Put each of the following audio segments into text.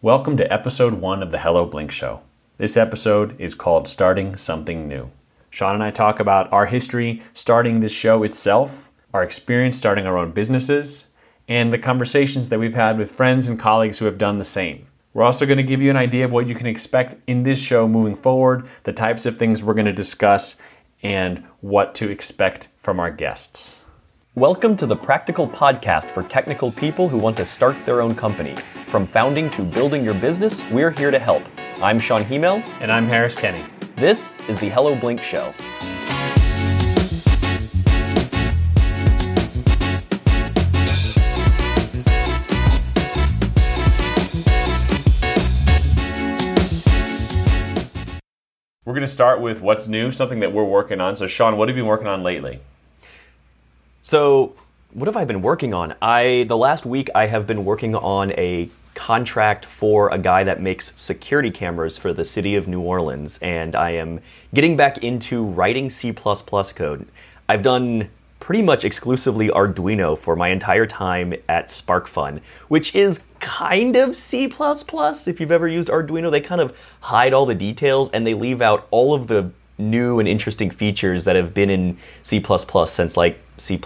Welcome to episode one of the Hello Blink Show. This episode is called Starting Something New. Shawn and I talk about our history starting this show itself, our experience starting our own businesses, and the conversations that we've had with friends and colleagues who have done the same. We're also going to give you an idea of what you can expect in this show moving forward, the types of things we're going to discuss, and what to expect from our guests. Welcome to the Practical Podcast for technical people who want to start their own company. From founding to building your business, we're here to help. I'm Shawn Hymel. And I'm Harris Kenny. This is the Hello Blink Show. We're going to start with what's new, something that we're working on. So, Shawn, what have you been working on lately? So, what have I been working on? I the last week I have been working on a contract for a guy that makes security cameras for the city of New Orleans and I am getting back into writing C++ code. I've done pretty much exclusively Arduino for my entire time at SparkFun, which is kind of C++. If you've ever used Arduino, they kind of hide all the details and they leave out all of the new and interesting features that have been in C++ since like C++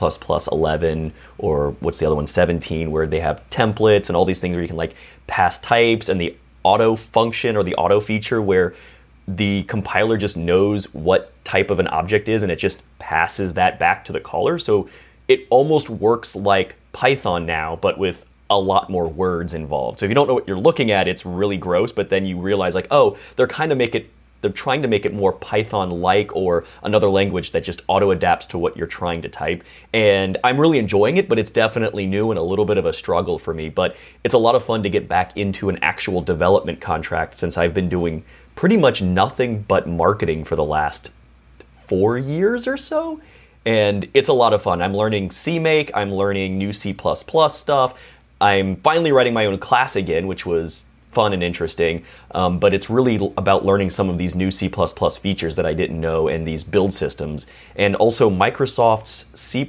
11 or what's the other one 17 where they have templates and all these things where you can like pass types and the auto function or the auto feature where the compiler just knows what type of an object is and it just passes that back to the caller so it almost works like Python now but with a lot more words involved. So if you don't know what you're looking at, it's really gross, but then you realize like, oh, they're kind of make it they're trying to make it more Python like or another language that just auto adapts to what you're trying to type. And I'm really enjoying it, but it's definitely new and a little bit of a struggle for me. But it's a lot of fun to get back into an actual development contract since I've been doing pretty much nothing but marketing for the last four years or so. And it's a lot of fun. I'm learning CMake, I'm learning new C stuff. I'm finally writing my own class again, which was fun and interesting. Um, but it's really about learning some of these new C features that I didn't know and these build systems. And also Microsoft's C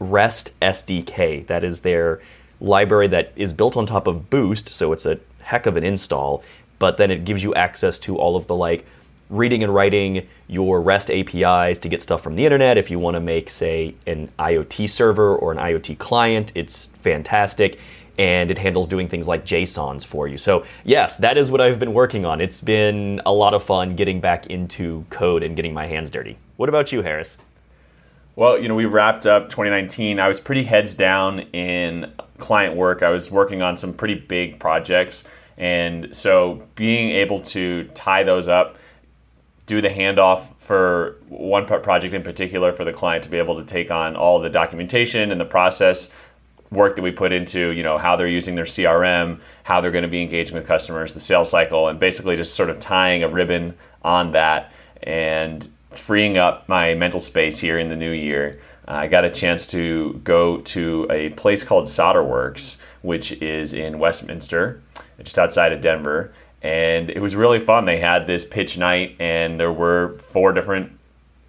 REST SDK. That is their library that is built on top of Boost, so it's a heck of an install. But then it gives you access to all of the like reading and writing your REST APIs to get stuff from the internet. If you want to make, say, an IoT server or an IoT client, it's fantastic and it handles doing things like JSONs for you. So, yes, that is what I've been working on. It's been a lot of fun getting back into code and getting my hands dirty. What about you, Harris? Well, you know, we wrapped up 2019. I was pretty heads down in client work. I was working on some pretty big projects. And so being able to tie those up, do the handoff for one project in particular for the client to be able to take on all the documentation and the process work that we put into you know how they're using their CRM, how they're going to be engaging with customers, the sales cycle, and basically just sort of tying a ribbon on that and freeing up my mental space here in the new year. I got a chance to go to a place called Solderworks, which is in Westminster, just outside of Denver. And it was really fun. They had this pitch night, and there were four different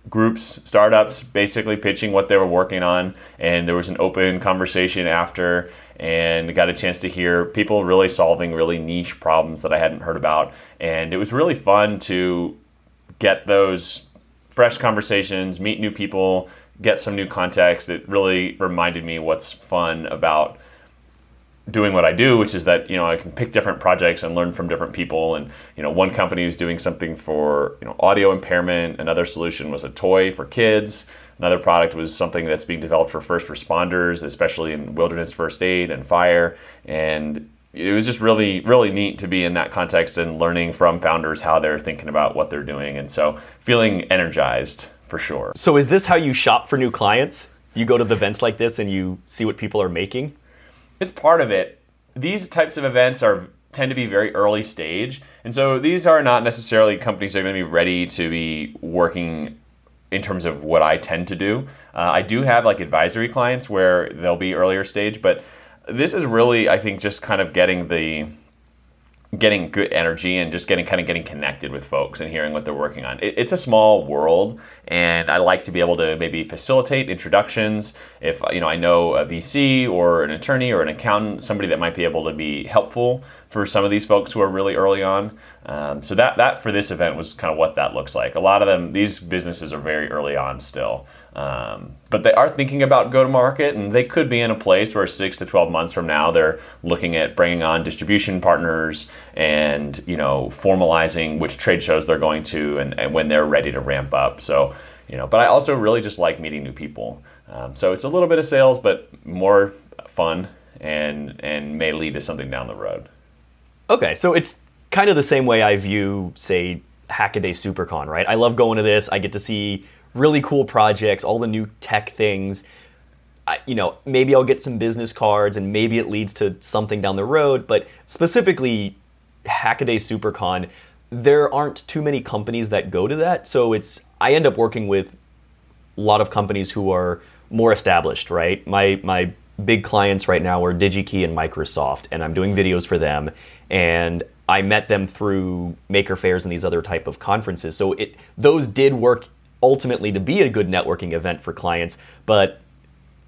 groups, startups, basically pitching what they were working on. And there was an open conversation after, and got a chance to hear people really solving really niche problems that I hadn't heard about. And it was really fun to get those fresh conversations, meet new people, get some new context. It really reminded me what's fun about doing what I do, which is that you know I can pick different projects and learn from different people. And you know, one company was doing something for you know audio impairment. Another solution was a toy for kids. Another product was something that's being developed for first responders, especially in wilderness first aid and fire. And it was just really, really neat to be in that context and learning from founders how they're thinking about what they're doing. And so feeling energized for sure. So, is this how you shop for new clients? You go to the events like this and you see what people are making? It's part of it. These types of events are tend to be very early stage, and so these are not necessarily companies that are going to be ready to be working in terms of what I tend to do. Uh, I do have like advisory clients where they'll be earlier stage, but this is really, I think, just kind of getting the getting good energy and just getting kind of getting connected with folks and hearing what they're working on. It, it's a small world, and I like to be able to maybe facilitate introductions. If you know, I know a VC or an attorney or an accountant, somebody that might be able to be helpful for some of these folks who are really early on. Um, so that that for this event was kind of what that looks like. A lot of them, these businesses are very early on still. Um, but they are thinking about go to market, and they could be in a place where six to 12 months from now, they're looking at bringing on distribution partners and you know formalizing which trade shows they're going to and, and when they're ready to ramp up. So you know, but I also really just like meeting new people. Um, so it's a little bit of sales, but more fun and and may lead to something down the road. Okay, so it's kind of the same way I view, say, Hackaday SuperCon, right? I love going to this. I get to see really cool projects, all the new tech things. I, you know, maybe I'll get some business cards and maybe it leads to something down the road, but specifically Hackaday SuperCon, there aren't too many companies that go to that. So it's I end up working with a lot of companies who are more established, right? My my big clients right now are DigiKey and Microsoft, and I'm doing videos for them. And I met them through maker fairs and these other type of conferences. So it those did work ultimately to be a good networking event for clients, but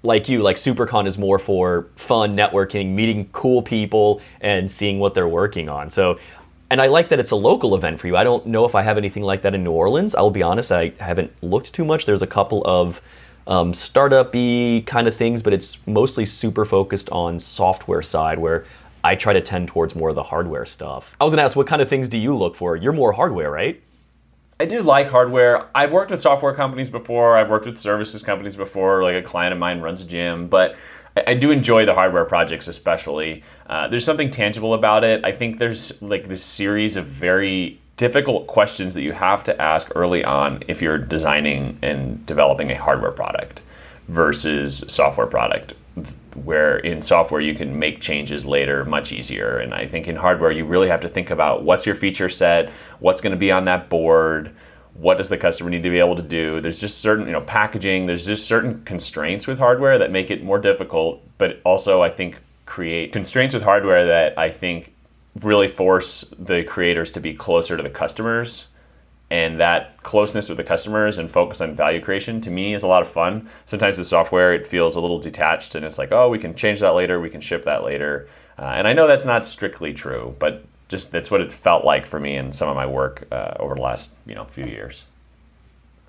like you, like SuperCon is more for fun networking, meeting cool people, and seeing what they're working on. So, and I like that it's a local event for you. I don't know if I have anything like that in New Orleans. I'll be honest, I haven't looked too much. There's a couple of um, startup-y kind of things, but it's mostly super focused on software side where I try to tend towards more of the hardware stuff. I was gonna ask, what kind of things do you look for? You're more hardware, right? I do like hardware. I've worked with software companies before. I've worked with services companies before. Like a client of mine runs a gym, but I, do enjoy the hardware projects, especially. Uh, there's something tangible about it. I think there's like this series of very difficult questions that you have to ask early on if you're designing and developing a hardware product versus software product where in software you can make changes later much easier. And I think in hardware you really have to think about what's your feature set, what's going to be on that board, what does the customer need to be able to do. There's just certain, you know, packaging, there's just certain constraints with hardware that make it more difficult, but also I think create constraints with hardware that I think really force the creators to be closer to the customers and that closeness with the customers and focus on value creation to me is a lot of fun. Sometimes with software, it feels a little detached and it's like, oh, we can change that later, we can ship that later. Uh, and I know that's not strictly true, but just that's what it's felt like for me in some of my work uh, over the last you know few years.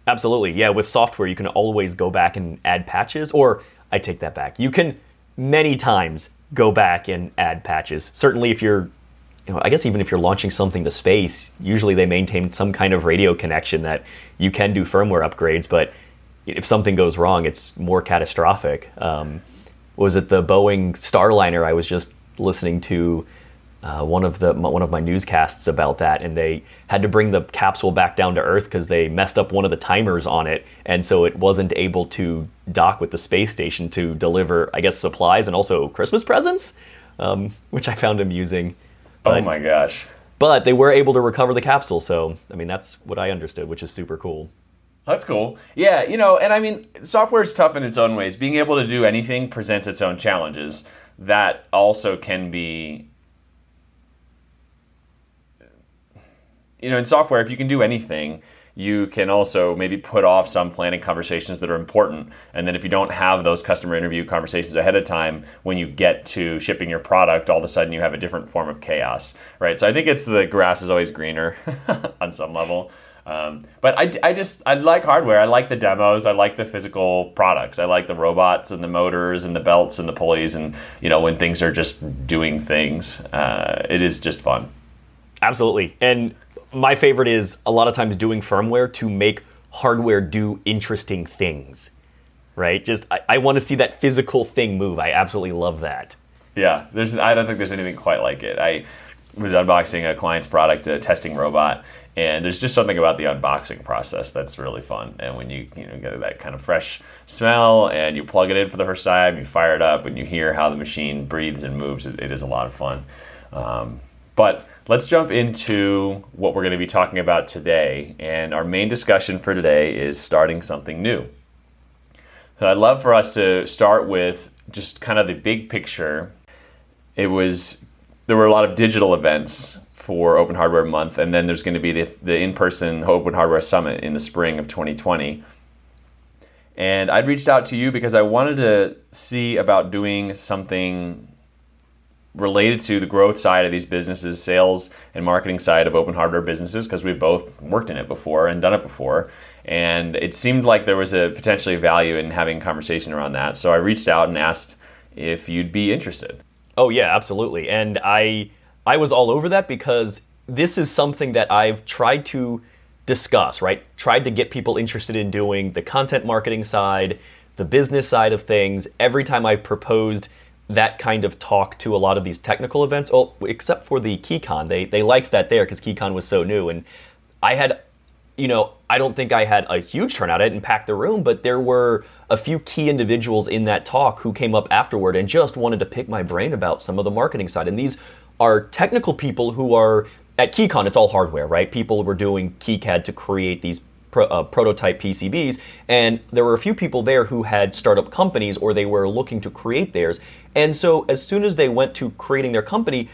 Absolutely, yeah. With software, you can always go back and add patches, or I take that back. You can many times go back and add patches. Certainly, if you're you know, I guess even if you're launching something to space, usually they maintain some kind of radio connection that you can do firmware upgrades. But if something goes wrong, it's more catastrophic. Um, was it the Boeing Starliner? I was just listening to uh, one of the one of my newscasts about that, and they had to bring the capsule back down to Earth because they messed up one of the timers on it, and so it wasn't able to dock with the space station to deliver, I guess, supplies and also Christmas presents, um, which I found amusing. Oh but, oh my gosh. But they were able to recover the capsule, so I mean that's what I understood, which is super cool. That's cool. Yeah, you know, and I mean, software is tough in its own ways. Being able to do anything presents its own challenges. That also can be you know, in software if you can do anything, you can also maybe put off some planning conversations that are important. And then if you don't have those customer interview conversations ahead of time, when you get to shipping your product, all of a sudden you have a different form of chaos, right? So I think it's the grass is always greener on some level. Um, but I, I just I like hardware. I like the demos. I like the physical products. I like the robots and the motors and the belts and the pulleys and you know when things are just doing things. Uh, it is just fun. Absolutely. And my favorite is a lot of times doing firmware to make hardware do interesting things. Right? Just I, I want to see that physical thing move. I absolutely love that. Yeah, there's I don't think there's anything quite like it. I was unboxing a client's product, a testing robot, and there's just something about the unboxing process that's really fun. And when you you know get that kind of fresh smell and you plug it in for the first time, you fire it up, and you hear how the machine breathes and moves, it, it is a lot of fun. Um, but let's jump into what we're going to be talking about today. And our main discussion for today is starting something new. So I'd love for us to start with just kind of the big picture. It was there were a lot of digital events for Open Hardware Month, and then there's going to be the, the in person Open Hardware Summit in the spring of 2020. And I'd reached out to you because I wanted to see about doing something related to the growth side of these businesses, sales and marketing side of open hardware businesses, because we've both worked in it before and done it before. And it seemed like there was a potentially value in having a conversation around that. So I reached out and asked if you'd be interested. Oh yeah, absolutely. And I I was all over that because this is something that I've tried to discuss, right? Tried to get people interested in doing the content marketing side, the business side of things. Every time I've proposed that kind of talk to a lot of these technical events, oh, except for the KiCon, they they liked that there because KiCon was so new, and I had, you know, I don't think I had a huge turnout. I didn't pack the room, but there were a few key individuals in that talk who came up afterward and just wanted to pick my brain about some of the marketing side, and these are technical people who are at KiCon, it's all hardware, right? People were doing KiCad to create these pro, uh, prototype PCBs, and there were a few people there who had startup companies or they were looking to create theirs. And so, as soon as they went to creating their company,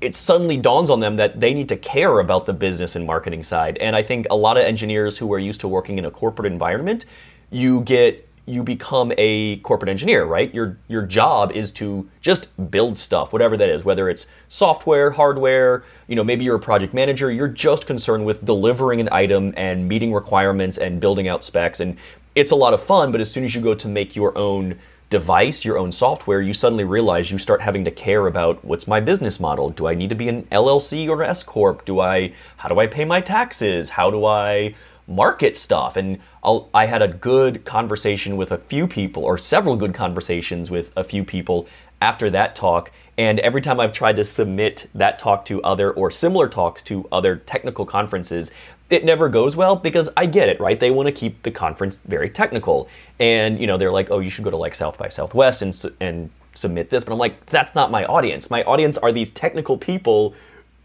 it suddenly dawns on them that they need to care about the business and marketing side. And I think a lot of engineers who are used to working in a corporate environment, you get you become a corporate engineer, right? Your your job is to just build stuff, whatever that is, whether it's software, hardware, you know, maybe you're a project manager, you're just concerned with delivering an item and meeting requirements and building out specs and it's a lot of fun, but as soon as you go to make your own device, your own software, you suddenly realize you start having to care about what's my business model? Do I need to be an LLC or S corp? Do I how do I pay my taxes? How do I market stuff. And I'll, i had a good conversation with a few people, or several good conversations with a few people after that talk. And every time I've tried to submit that talk to other or similar talks to other technical conferences, it never goes well because I get it, right? They want to keep the conference very technical. And, you know, they're like, oh, you should go to like South by Southwest and, and submit this. But I'm like, that's not my audience. My audience are these technical people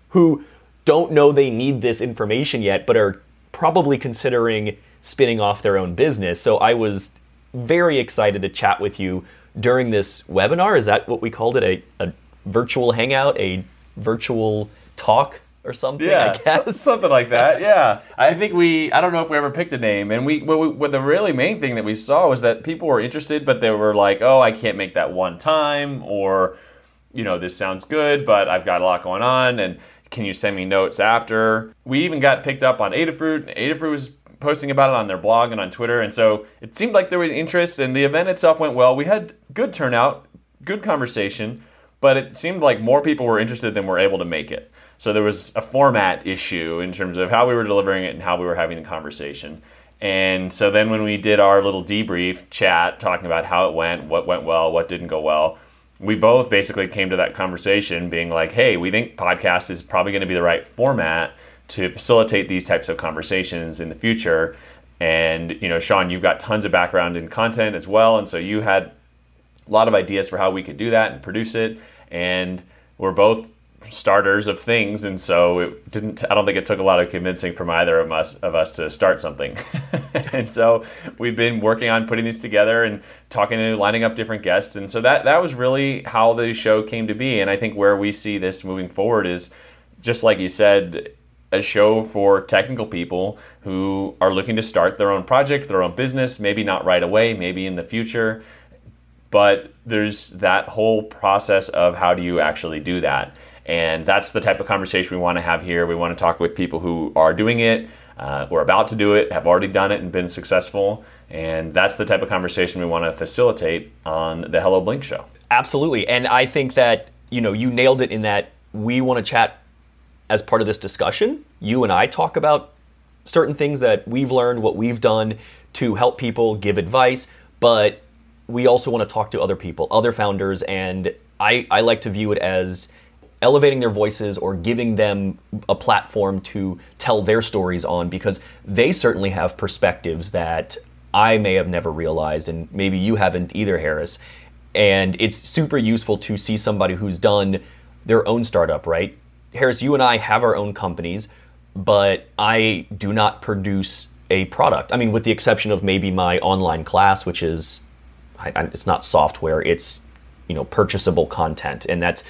who don't know they need this information yet, but are probably considering spinning off their own business. So I was very excited to chat with you during this webinar. Is that what we called it? A, a virtual hangout, a virtual talk or something? Yeah, I guess. something like that. Yeah, I think we. I don't know if we ever picked a name, and we. What, we, what the really main thing that we saw was that people were interested, but they were like, "Oh, I can't make that one time," or, you know, this sounds good, but I've got a lot going on, and can you send me notes after? We even got picked up on Adafruit. Adafruit was posting about it on their blog and on Twitter, and so it seemed like there was interest, and the event itself went well. We had good turnout, good conversation, but it seemed like more people were interested than were able to make it. So there was a format issue in terms of how we were delivering it and how we were having the conversation. And so then when we did our little debrief chat, talking about how it went, what went well, what didn't go well, we both basically came to that conversation being like, hey, we think podcast is probably going to be the right format to facilitate these types of conversations in the future. And, you know, Shawn, you've got tons of background in content as well. And so you had a lot of ideas for how we could do that and produce it. And we're both starters of things, and so it didn't. I don't think it took a lot of convincing from either of us of us to start something. and so we've been working on putting these together and talking and lining up different guests, and so that that was really how the show came to be. And I think where we see this moving forward is just like you said. A show for technical people who are looking to start their own project, their own business, maybe not right away, maybe in the future, but there's that whole process of how do you actually do that and that's the type of conversation we want to have here. We want to talk with people who are doing it, uh, are about to do it, have already done it and been successful. And that's the type of conversation we want to facilitate on the Hello Blink show. Absolutely. And I think that, you know, you nailed it in that we want to chat as part of this discussion. You and I talk about certain things that we've learned, what we've done to help people give advice, but we also want to talk to other people, other founders, and I, I like to view it as elevating their voices or giving them a platform to tell their stories on because they certainly have perspectives that I may have never realized, and maybe you haven't either, Harris. And it's super useful to see somebody who's done their own startup, right? Harris, you and I have our own companies, but I do not produce a product. I mean, with the exception of maybe my online class, which is, it's not software, it's you know purchasable content, and that's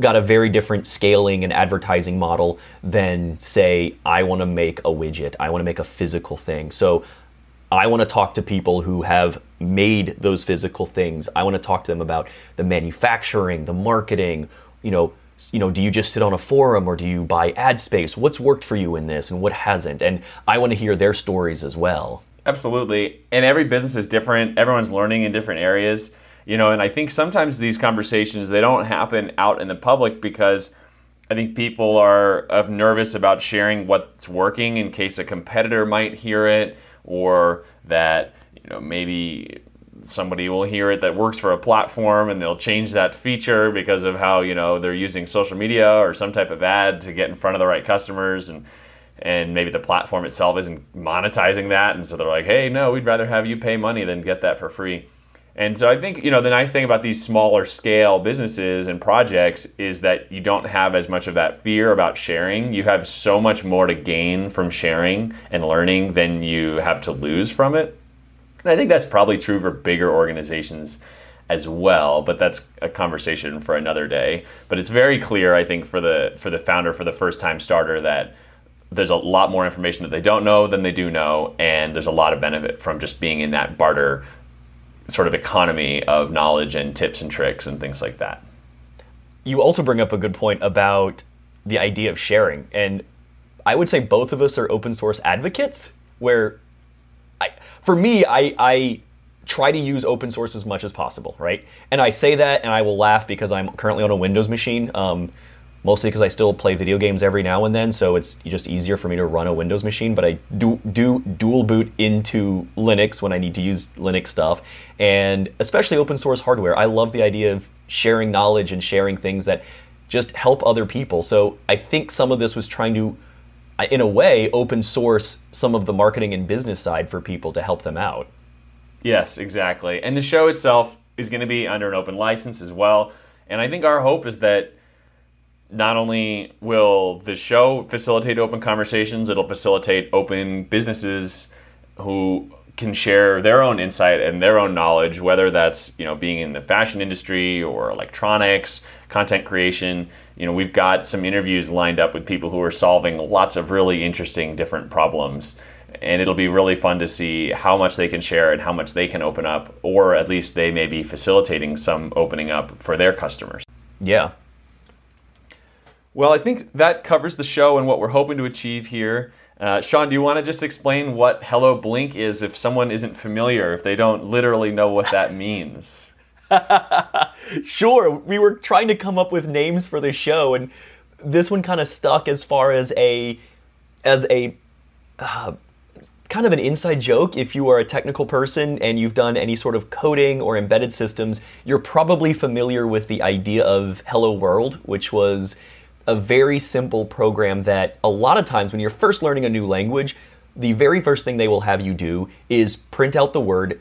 got a very different scaling and advertising model than say I want to make a widget, I want to make a physical thing. So I want to talk to people who have made those physical things. I want to talk to them about the manufacturing, the marketing, you know, you know, do you just sit on a forum or do you buy ad space? What's worked for you in this and what hasn't? And I want to hear their stories as well. Absolutely. And every business is different. Everyone's learning in different areas. You know, and I think sometimes these conversations they don't happen out in the public because I think people are nervous about sharing what's working in case a competitor might hear it or that, you know, maybe somebody will hear it that works for a platform and they'll change that feature because of how you know they're using social media or some type of ad to get in front of the right customers and and maybe the platform itself isn't monetizing that. And so they're like hey no we'd rather have you pay money than get that for free and so i think you know the nice thing about these smaller scale businesses and projects is that you don't have as much of that fear about sharing you have so much more to gain from sharing and learning than you have to lose from it and I think that's probably true for bigger organizations as well, but that's a conversation for another day. But it's very clear, I think, for the for the founder, for the first time starter, that there's a lot more information that they don't know than they do know, and there's a lot of benefit from just being in that barter sort of economy of knowledge and tips and tricks and things like that. You also bring up a good point about the idea of sharing, and I would say both of us are open source advocates, where I, for me, I, I try to use open source as much as possible, right? And I say that, and I will laugh because I'm currently on a Windows machine, um, mostly because I still play video games every now and then, so it's just easier for me to run a Windows machine. But I do do dual boot into Linux when I need to use Linux stuff, and especially open source hardware. I love the idea of sharing knowledge and sharing things that just help other people. So I think some of this was trying to in a way, open source some of the marketing and business side for people to help them out. Yes, exactly. And the show itself is going to be under an open license as well. And I think our hope is that not only will the show facilitate open conversations, it'll facilitate open businesses who can share their own insight and their own knowledge, whether that's you know being in the fashion industry or electronics, content creation you know, we've got some interviews lined up with people who are solving lots of really interesting different problems. And it'll be really fun to see how much they can share and how much they can open up, or at least they may be facilitating some opening up for their customers. Yeah. Well, I think that covers the show and what we're hoping to achieve here. Uh, Shawn, do you want to just explain what Hello Blink is if someone isn't familiar, if they don't literally know what that means? sure, we were trying to come up with names for the show, and this one kind of stuck as far as a as a uh, kind of an inside joke. If you are a technical person and you've done any sort of coding or embedded systems, you're probably familiar with the idea of Hello World, which was a very simple program that a lot of times when you're first learning a new language, the very first thing they will have you do is print out the word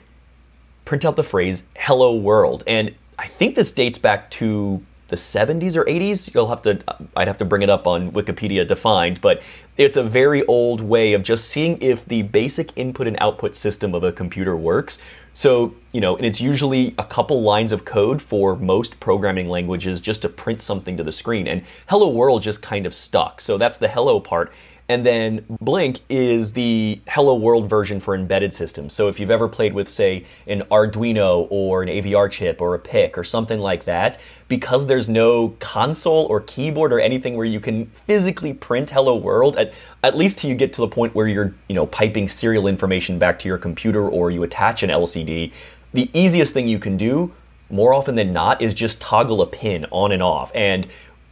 print out the phrase hello world. And I think this dates back to the 70s or 80s. You'll have to, I'd have to bring it up on Wikipedia defined, but it's a very old way of just seeing if the basic input and output system of a computer works. So, you know, and it's usually a couple lines of code for most programming languages just to print something to the screen. And Hello World just kind of stuck. So that's the hello part. And then Blink is the Hello World version for embedded systems. So if you've ever played with, say, an Arduino or an AVR chip or a PIC or something like that, because there's no console or keyboard or anything where you can physically print Hello World, at, at least till you get to the point where you're, you know, piping serial information back to your computer or you attach an LCD, the easiest thing you can do, more often than not, is just toggle a pin on and off. And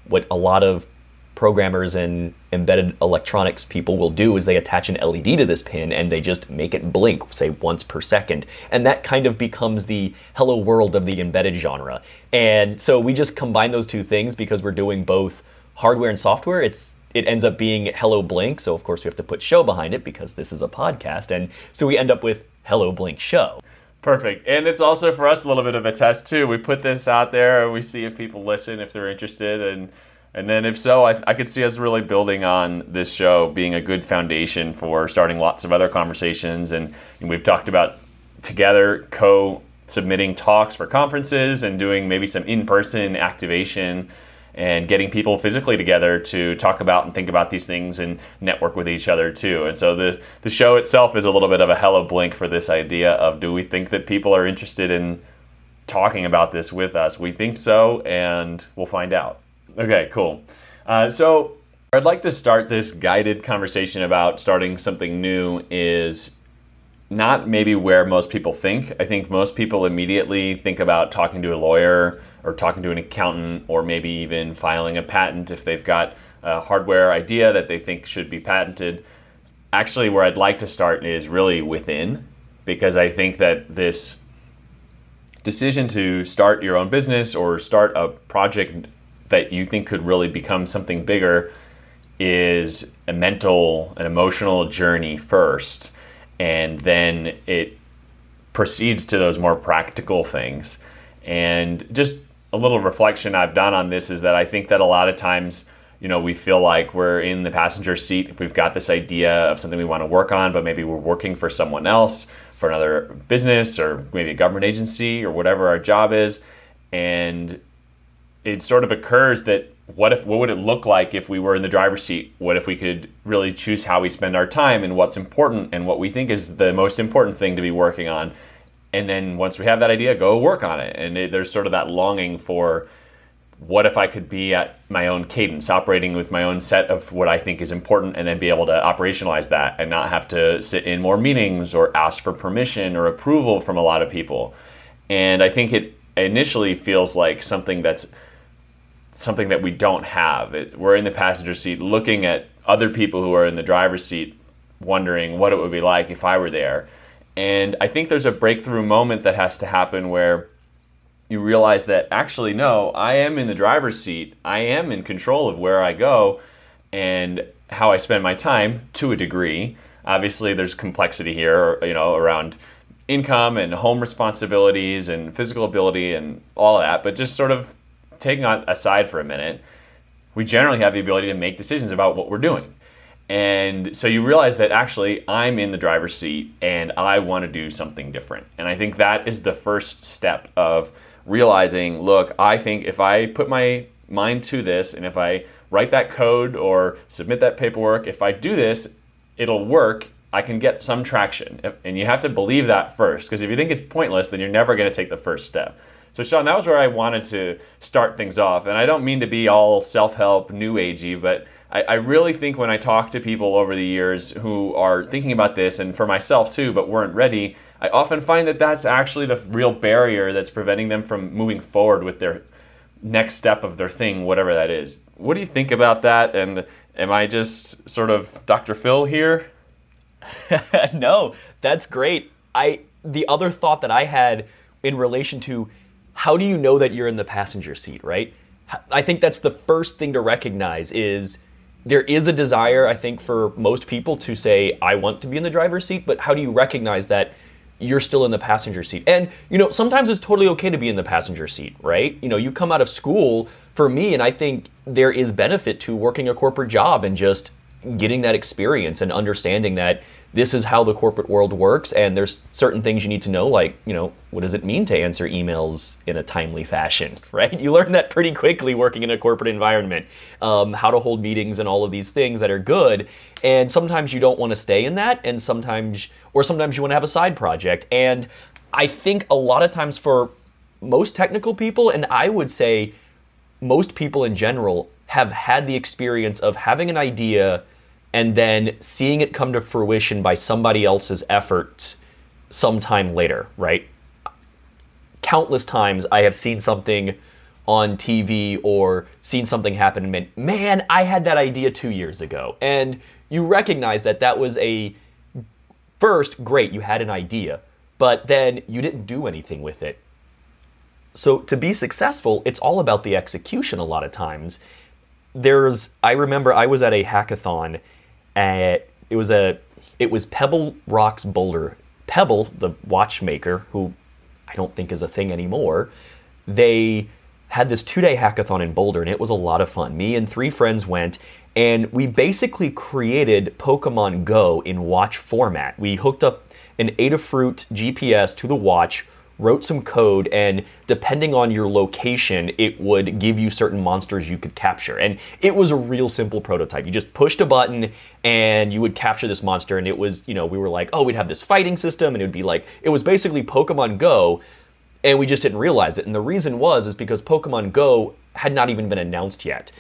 what a lot of programmers and embedded electronics people will do is they attach an LED to this pin and they just make it blink, say once per second. And that kind of becomes the hello world of the embedded genre. And so we just combine those two things because we're doing both hardware and software. It's it ends up being Hello Blink, so of course we have to put show behind it because this is a podcast, and so we end up with Hello Blink Show. Perfect. And it's also for us a little bit of a test too. We put this out there and we see if people listen, if they're interested, and and then, if so, I, I could see us really building on this show being a good foundation for starting lots of other conversations. And, and we've talked about together co submitting talks for conferences and doing maybe some in person activation. and getting people physically together to talk about and think about these things and network with each other too. And so the the show itself is a little bit of a hello blink for this idea of do we think that people are interested in talking about this with us? We think so, and we'll find out. Okay, cool. Uh, so I'd like to start this guided conversation about starting something new is not maybe where most people think. I think most people immediately think about talking to a lawyer or talking to an accountant or maybe even filing a patent if they've got a hardware idea that they think should be patented. Actually, where I'd like to start is really within because I think that this decision to start your own business or start a project that you think could really become something bigger is a mental and emotional journey first and then it proceeds to those more practical things. And just a little reflection I've done on this is that I think that a lot of times, you know, we feel like we're in the passenger seat if we've got this idea of something we want to work on, but maybe we're working for someone else, for another business or maybe a government agency or whatever our job is. And it sort of occurs that what if what would it look like if we were in the driver's seat? What if we could really choose how we spend our time and what's important and what we think is the most important thing to be working on? And then once we have that idea go work on it. And it, there's sort of that longing for what if i could be at my own cadence operating with my own set of what i think is important and then be able to operationalize that and not have to sit in more meetings or ask for permission or approval from a lot of people. And i think it initially feels like something that's something that we don't have. It, we're in the passenger seat looking at other people who are in the driver's seat, wondering what it would be like if I were there. And I think there's a breakthrough moment that has to happen where you realize that actually, no, I am in the driver's seat. I am in control of where I go and how I spend my time to a degree. Obviously, there's complexity here, you know, around income and home responsibilities and physical ability and all that, but just sort of taking on aside for a minute, we generally have the ability to make decisions about what we're doing. And so you realize that actually I'm in the driver's seat and I want to do something different. And I think that is the first step of realizing look, I think if I put my mind to this and if I write that code or submit that paperwork, if I do this, it'll work. I can get some traction. And you have to believe that first because if you think it's pointless, then you're never going to take the first step. So, Shawn, that was where I wanted to start things off. And I don't mean to be all self help, new agey, but I, I, really think when I talk to people over the years who are thinking about this, and for myself too, but weren't ready, I often find that that's actually the real barrier that's preventing them from moving forward with their next step of their thing, whatever that is. What do you think about that? And am I just sort of Dr. Phil here? no, that's great. I the other thought that I had in relation to how do you know that you're in the passenger seat, right? I think that's the first thing to recognize is there is a desire, I think, for most people to say, I want to be in the driver's seat, but how do you recognize that you're still in the passenger seat? And, you know, sometimes it's totally okay to be in the passenger seat, right? You know, you come out of school, for me, and I think there is benefit to working a corporate job and just getting that experience and understanding that this is how the corporate world works and there's certain things you need to know like you know what does it mean to answer emails in a timely fashion right? You learn that pretty quickly working in a corporate environment um, how to hold meetings and all of these things that are good and sometimes you don't want to stay in that and sometimes or sometimes you want to have a side project and i think a lot of times for most technical people and i would say most people in general have had the experience of having an idea and then seeing it come to fruition by somebody else's efforts sometime later, right? Countless times I have seen something on TV or seen something happen and been, man, I had that idea two years ago. And you recognize that that was a first, great, you had an idea, but then you didn't do anything with it. So to be successful, it's all about the execution a lot of times. There's, I remember I was at a hackathon it was a it was Pebble Rocks Boulder. Pebble, the watchmaker, who I don't think is a thing anymore, they had this two day hackathon in Boulder, and it was a lot of fun. Me and three friends went, and we basically created Pokemon Go in watch format. We hooked up an Adafruit GPS to the watch, wrote some code, and depending on your location, it would give you certain monsters you could capture. And it was a real simple prototype. You just pushed a button and you would capture this monster. And it was, you know, we were like, oh, we'd have this fighting system, and it would be like, it was basically Pokemon Go, and we just didn't realize it. And the reason was is because Pokemon Go had not even been announced yet.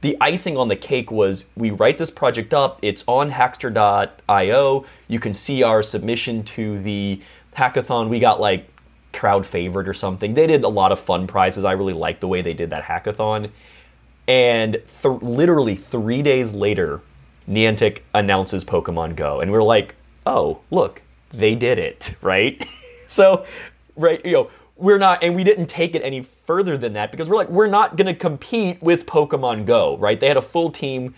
The icing on the cake was we write this project up, it's on hackster.io. You can see our submission to the hackathon. We got like crowd favorite or something. They did a lot of fun prizes. I really liked the way they did that hackathon. And th- literally three days later, Niantic announces Pokemon Go, and we're like, "Oh, look, they did it!" Right? so, right, you know, we're not, and we didn't take it any further than that because we're like, we're not going to compete with Pokemon Go, right? They had a full team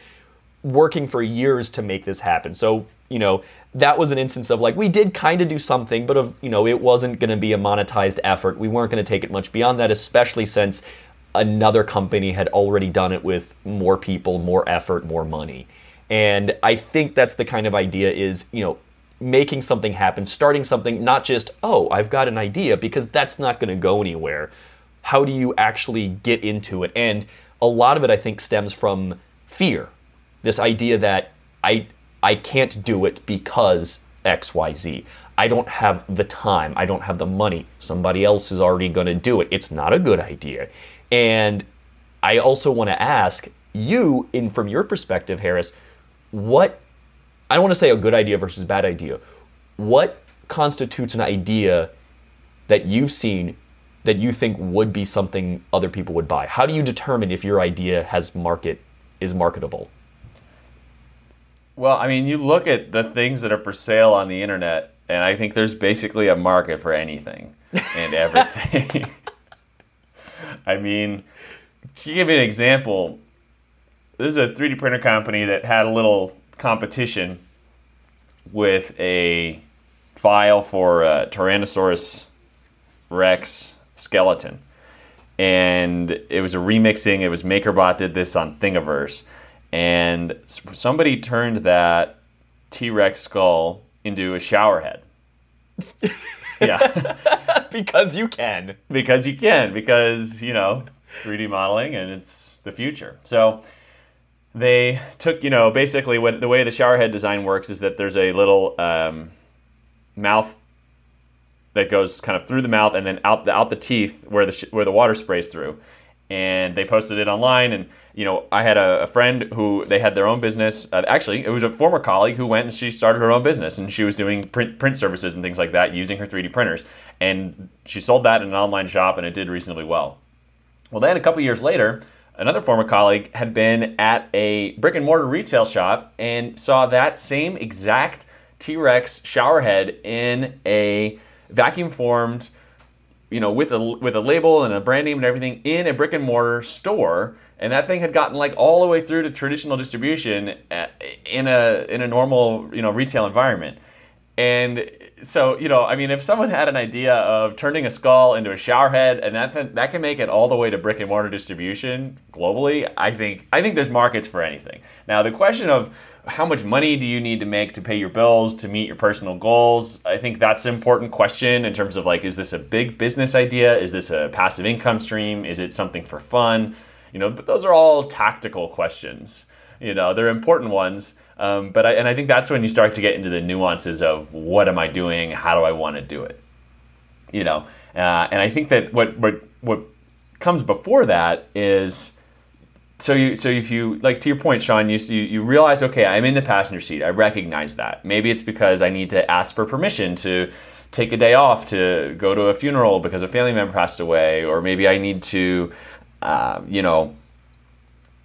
working for years to make this happen. So, you know, that was an instance of like we did kind of do something, but of you know it wasn't going to be a monetized effort. We weren't going to take it much beyond that, especially since another company had already done it with more people, more effort, more money. And I think that's the kind of idea is you know making something happen, starting something, not just oh I've got an idea because that's not going to go anywhere. How do you actually get into it? And a lot of it I think stems from fear. This idea that I I can't do it because XYZ. I don't have the time. I don't have the money. Somebody else is already going to do it. It's not a good idea. And I also want to ask you, in from your perspective, Harris, what I don't want to say a good idea versus bad idea. What constitutes an idea that you've seen that you think would be something other people would buy? How do you determine if your idea has market is marketable? Well, I mean, you look at the things that are for sale on the internet, and I think there's basically a market for anything and everything. I mean, to give you an example, there's a 3D printer company that had a little competition with a file for a Tyrannosaurus Rex skeleton. And it was a remixing, it was MakerBot did this on Thingiverse and somebody turned that T Rex skull into a shower head. yeah. because you can. Because you can. Because, you know, 3D modeling and it's the future. So they took, you know, basically what the way the shower head design works is that there's a little um, mouth that goes kind of through the mouth and then out the out the teeth where the sh- where the water sprays through. And they posted it online and you know, I had a, a, friend who they had their own business. Uh, actually, it was a former colleague who went and she started her own business, and she was doing print print services and things like that using her 3D printers. And she sold that in an online shop, and it did reasonably well. Well, then a couple years later, another former colleague had been at a brick and mortar retail shop and saw that same exact T-Rex shower head in a vacuum formed, you know, with a with a label and a brand name and everything in a brick and mortar store. And that thing had gotten like all the way through to traditional distribution uh, in a in a normal you know retail environment. And so you know i mean if someone had an idea of turning a skull into a shower head and that that can make it all the way to brick and mortar distribution globally i think i think there's markets for anything. Now the question of how much money do you need to make to pay your bills to meet your personal goals i think that's an important question in terms of like is this a big business idea is this a passive income stream is it something for fun you know, but those are all tactical questions. You know, they're important ones. Um, but I, and I think that's when you start to get into the nuances of what am I doing? How do I want to do it? You know, uh, and I think that what what what comes before that is so you so if you like to your point sean you, you you realize okay i'm in the passenger seat i recognize that maybe it's because i need to ask for permission to take a day off to go to a funeral because a family member passed away or maybe i need to uh, you know,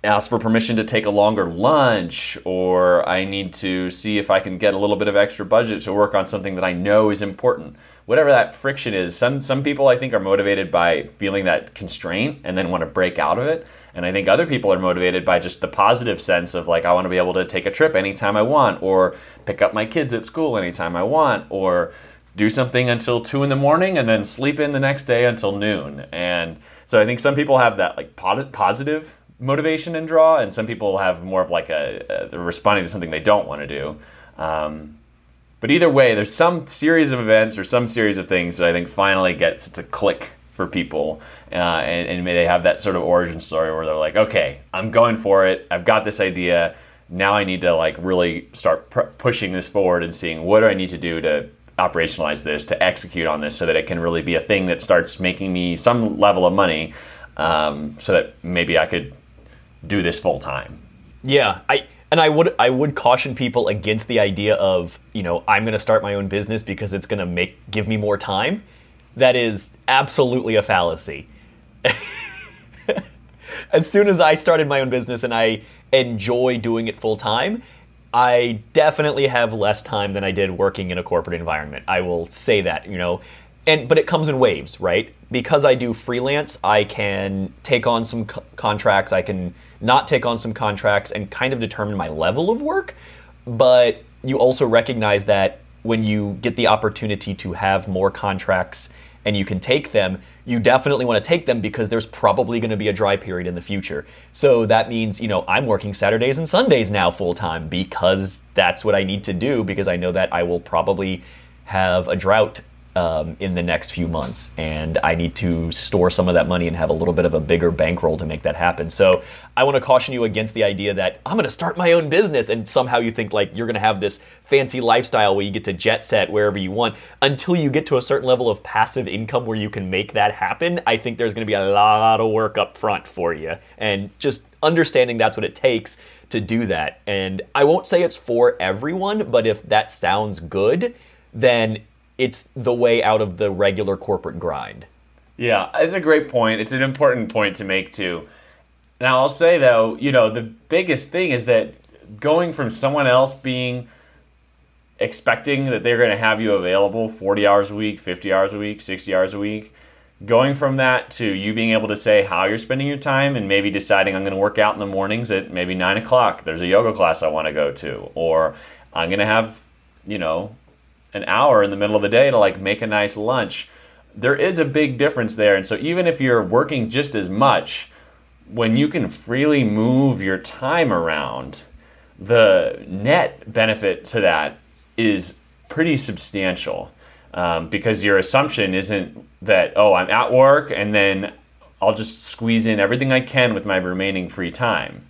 ask for permission to take a longer lunch, or I need to see if I can get a little bit of extra budget to work on something that I know is important. Whatever that friction is, some some people I think are motivated by feeling that constraint and then want to break out of it. And I think other people are motivated by just the positive sense of like I want to be able to take a trip anytime I want, or pick up my kids at school anytime I want, or do something until two in the morning and then sleep in the next day until noon. And so I think some people have that like positive motivation and draw, and some people have more of like a, a responding to something they don't want to do. Um, But either way, there's some series of events or some series of things that I think finally gets to click for people. Uh, and, and may they have that sort of origin story where they're like, okay, I'm going for it. I've got this idea. Now I need to like really start pr- pushing this forward and seeing what do I need to do to operationalize this, to execute on this, so that it can really be a thing that starts making me some level of money, um, so that maybe I could do this full time. Yeah, I and I would I would caution people against the idea of you know I'm going to start my own business because it's going to make give me more time. That is absolutely a fallacy. as soon as I started my own business and I enjoy doing it full time, I definitely have less time than I did working in a corporate environment. I will say that, you know. And but it comes in waves, right? Because I do freelance, I can take on some co- contracts, I can not take on some contracts and kind of determine my level of work, but you also recognize that when you get the opportunity to have more contracts and you can take them, you definitely want to take them because there's probably going to be a dry period in the future. So that means, you know, I'm working Saturdays and Sundays now full time because that's what I need to do because I know that I will probably have a drought um, in the next few months, and I need to store some of that money and have a little bit of a bigger bankroll to make that happen. So I want to caution you against the idea that I'm going to start my own business, and somehow you think like you're going to have this fancy lifestyle where you get to jet set wherever you want until you get to a certain level of passive income where you can make that happen. I think there's going to be a lot of work up front for you, and just understanding that's what it takes to do that. And I won't say it's for everyone, but if that sounds good, then it's the way out of the regular corporate grind. Yeah, it's a great point. It's an important point to make too. Now, I'll say though, you know, the biggest thing is that going from someone else being expecting that they're going to have you available 40 hours a week, 50 hours a week, 60 hours a week, going from that to you being able to say how you're spending your time and maybe deciding I'm going to work out in the mornings at maybe nine o'clock. There's a yoga class I want to go to, or I'm going to have, you know, an hour in the middle of the day to like make a nice lunch. There is a big difference there. And so even if you're working just as much, when you can freely move your time around, the net benefit to that is pretty substantial. Um, because your assumption isn't that, oh, I'm at work and then I'll just squeeze in everything I can with my remaining free time.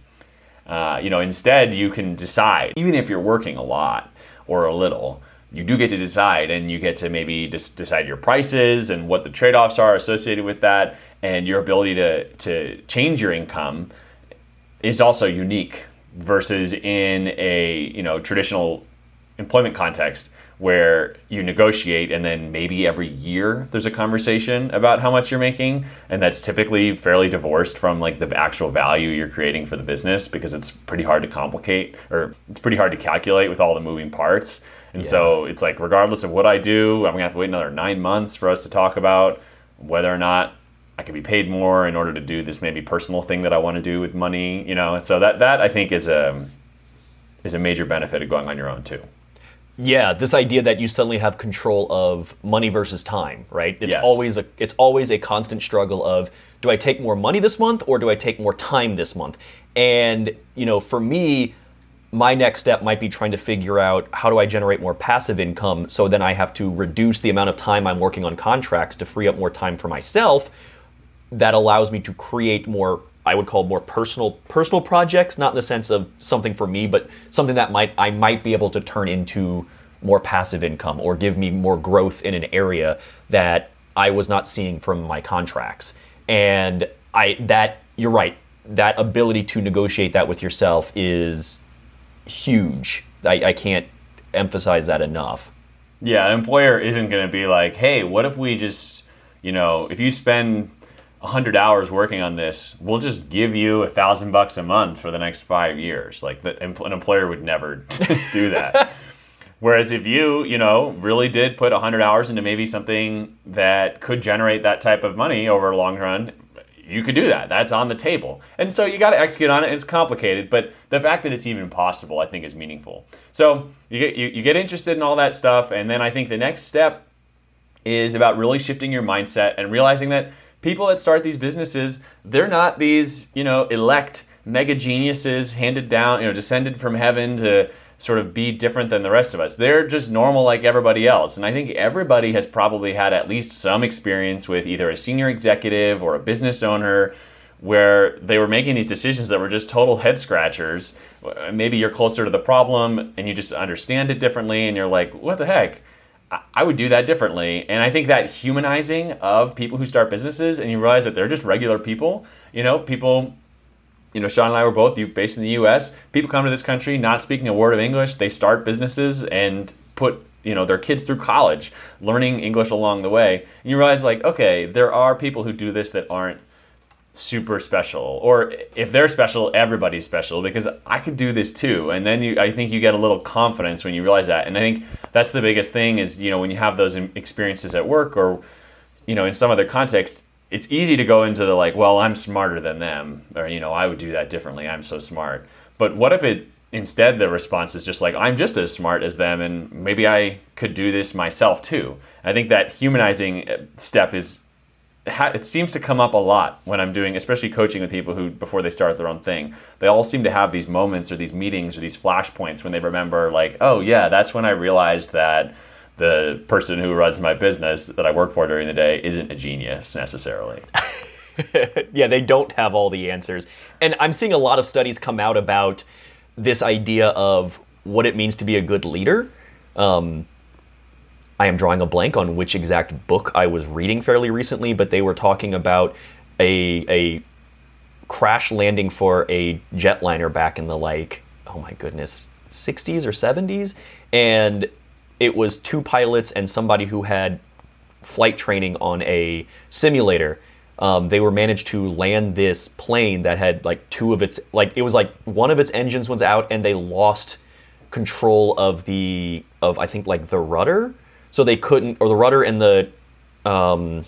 Uh, you know, instead, you can decide, even if you're working a lot or a little, you do get to decide and you get to maybe decide your prices and what the trade-offs are associated with that. And your ability to, to change your income is also unique versus in a you know traditional employment context where you negotiate and then maybe every year there's a conversation about how much you're making. And that's typically fairly divorced from like the actual value you're creating for the business because it's pretty hard to complicate or it's pretty hard to calculate with all the moving parts and yeah. so it's like, regardless of what I do, I'm gonna have to wait another nine months for us to talk about whether or not I can be paid more in order to do this maybe personal thing that I want to do with money. You know, and so that that I think is a is a major benefit of going on your own too. Yeah, this idea that you suddenly have control of money versus time, right? It's yes. always a it's always a constant struggle of do I take more money this month or do I take more time this month? And you know, for me, my next step might be trying to figure out how do I generate more passive income so then I have to reduce the amount of time I'm working on contracts to free up more time for myself that allows me to create more I would call more personal personal projects not in the sense of something for me but something that might I might be able to turn into more passive income or give me more growth in an area that I was not seeing from my contracts. And I that you're right that ability to negotiate that with yourself is huge. I, I can't emphasize that enough. Yeah, an employer isn't going to be like, hey, what if we just, you know, if you spend 100 hours working on this, we'll just give you a thousand bucks a month for the next five years. Like the, an employer would never do that. Whereas if you, you know, really did put 100 hours into maybe something that could generate that type of money over a long run, you could do that. That's on the table. And so you got to execute on it. It's complicated, but the fact that it's even possible, I think, is meaningful. So you get you, you get interested in all that stuff, and then I think the next step is about really shifting your mindset and realizing that people that start these businesses, they're not these, you know, elect mega geniuses handed down, you know, descended from heaven to sort of be different than the rest of us. They're just normal like everybody else. And I think everybody has probably had at least some experience with either a senior executive or a business owner where they were making these decisions that were just total head scratchers. Maybe you're closer to the problem and you just understand it differently and you're like, what the heck? I would do that differently. And I think that humanizing of people who start businesses and you realize that they're just regular people, you know, people you know, Shawn and I were both based in the U.S. People come to this country not speaking a word of English. They start businesses and put you know their kids through college, learning English along the way. And you realize like, okay, there are people who do this that aren't super special, or if they're special, everybody's special because I could do this too. And then you, I think you get a little confidence when you realize that. And I think that's the biggest thing is you know when you have those experiences at work or you know in some other context it's easy to go into the like, well, I'm smarter than them, or you know, I would do that differently. I'm so smart. But what if it instead the response is just like, I'm just as smart as them, and maybe I could do this myself too. I think that humanizing uh, step is it seems to come up a lot when I'm doing, especially coaching with people who before they start their own thing. They all seem to have these moments or these meetings or these flashpoints when they remember, like, oh yeah, that's when I realized that the person who runs my business that I work for during the day isn't a genius necessarily. yeah, they don't have all the answers. And I'm seeing a lot of studies come out about this idea of what it means to be a good leader. Um, I am drawing a blank on which exact book I was reading fairly recently, but they were talking about a a crash landing for a jetliner back in the like, oh my goodness, 60s or 70s, and it was two pilots and somebody who had flight training on a simulator. Um, they were managed to land this plane that had like two of its like it was like one of its engines was out and they lost control of the of I think like the rudder, so they couldn't or the rudder and the um,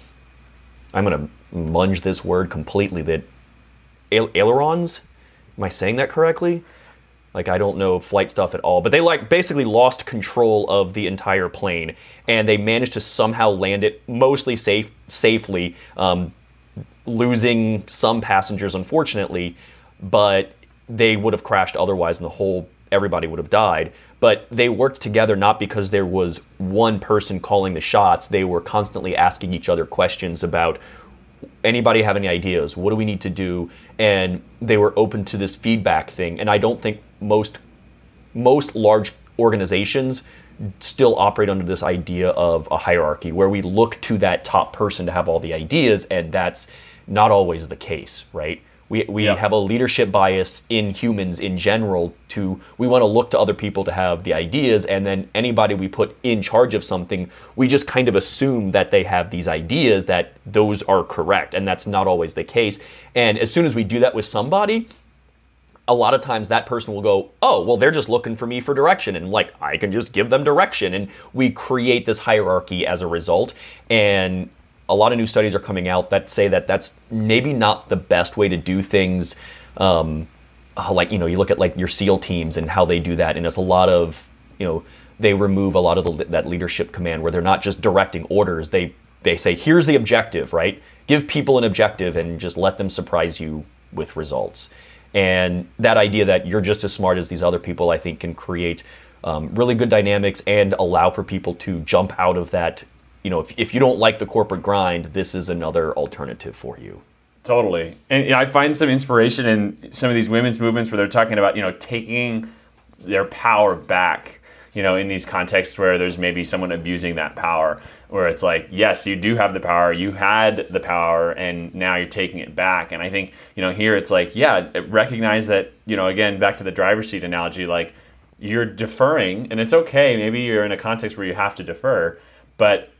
I'm gonna munge this word completely. That ailerons. Am I saying that correctly? Like I don't know flight stuff at all, but they like basically lost control of the entire plane, and they managed to somehow land it mostly safe safely, um, losing some passengers unfortunately, but they would have crashed otherwise, and the whole everybody would have died. But they worked together not because there was one person calling the shots. They were constantly asking each other questions about anybody have any ideas? What do we need to do? And they were open to this feedback thing. And I don't think most most large organizations still operate under this idea of a hierarchy where we look to that top person to have all the ideas and that's not always the case right we, we yeah. have a leadership bias in humans in general to we want to look to other people to have the ideas and then anybody we put in charge of something we just kind of assume that they have these ideas that those are correct and that's not always the case and as soon as we do that with somebody a lot of times that person will go, oh, well, they're just looking for me for direction. And like, I can just give them direction. And we create this hierarchy as a result. And a lot of new studies are coming out that say that that's maybe not the best way to do things. Um, uh, like, you know, you look at like your SEAL teams and how they do that. And it's a lot of, you know, they remove a lot of the, that leadership command where they're not just directing orders. They, they say, here's the objective, right? Give people an objective and just let them surprise you with results. And that idea that you're just as smart as these other people, I think, can create um, really good dynamics and allow for people to jump out of that. You know, if, if you don't like the corporate grind, this is another alternative for you. Totally. And you know, I find some inspiration in some of these women's movements where they're talking about, you know, taking their power back, you know, in these contexts where there's maybe someone abusing that power where it's like, yes, you do have the power, you had the power, and now you're taking it back. And I think, you know, here it's like, yeah, recognize that, you know, again, back to the driver's seat analogy, like you're deferring, and it's okay. Maybe you're in a context where you have to defer, but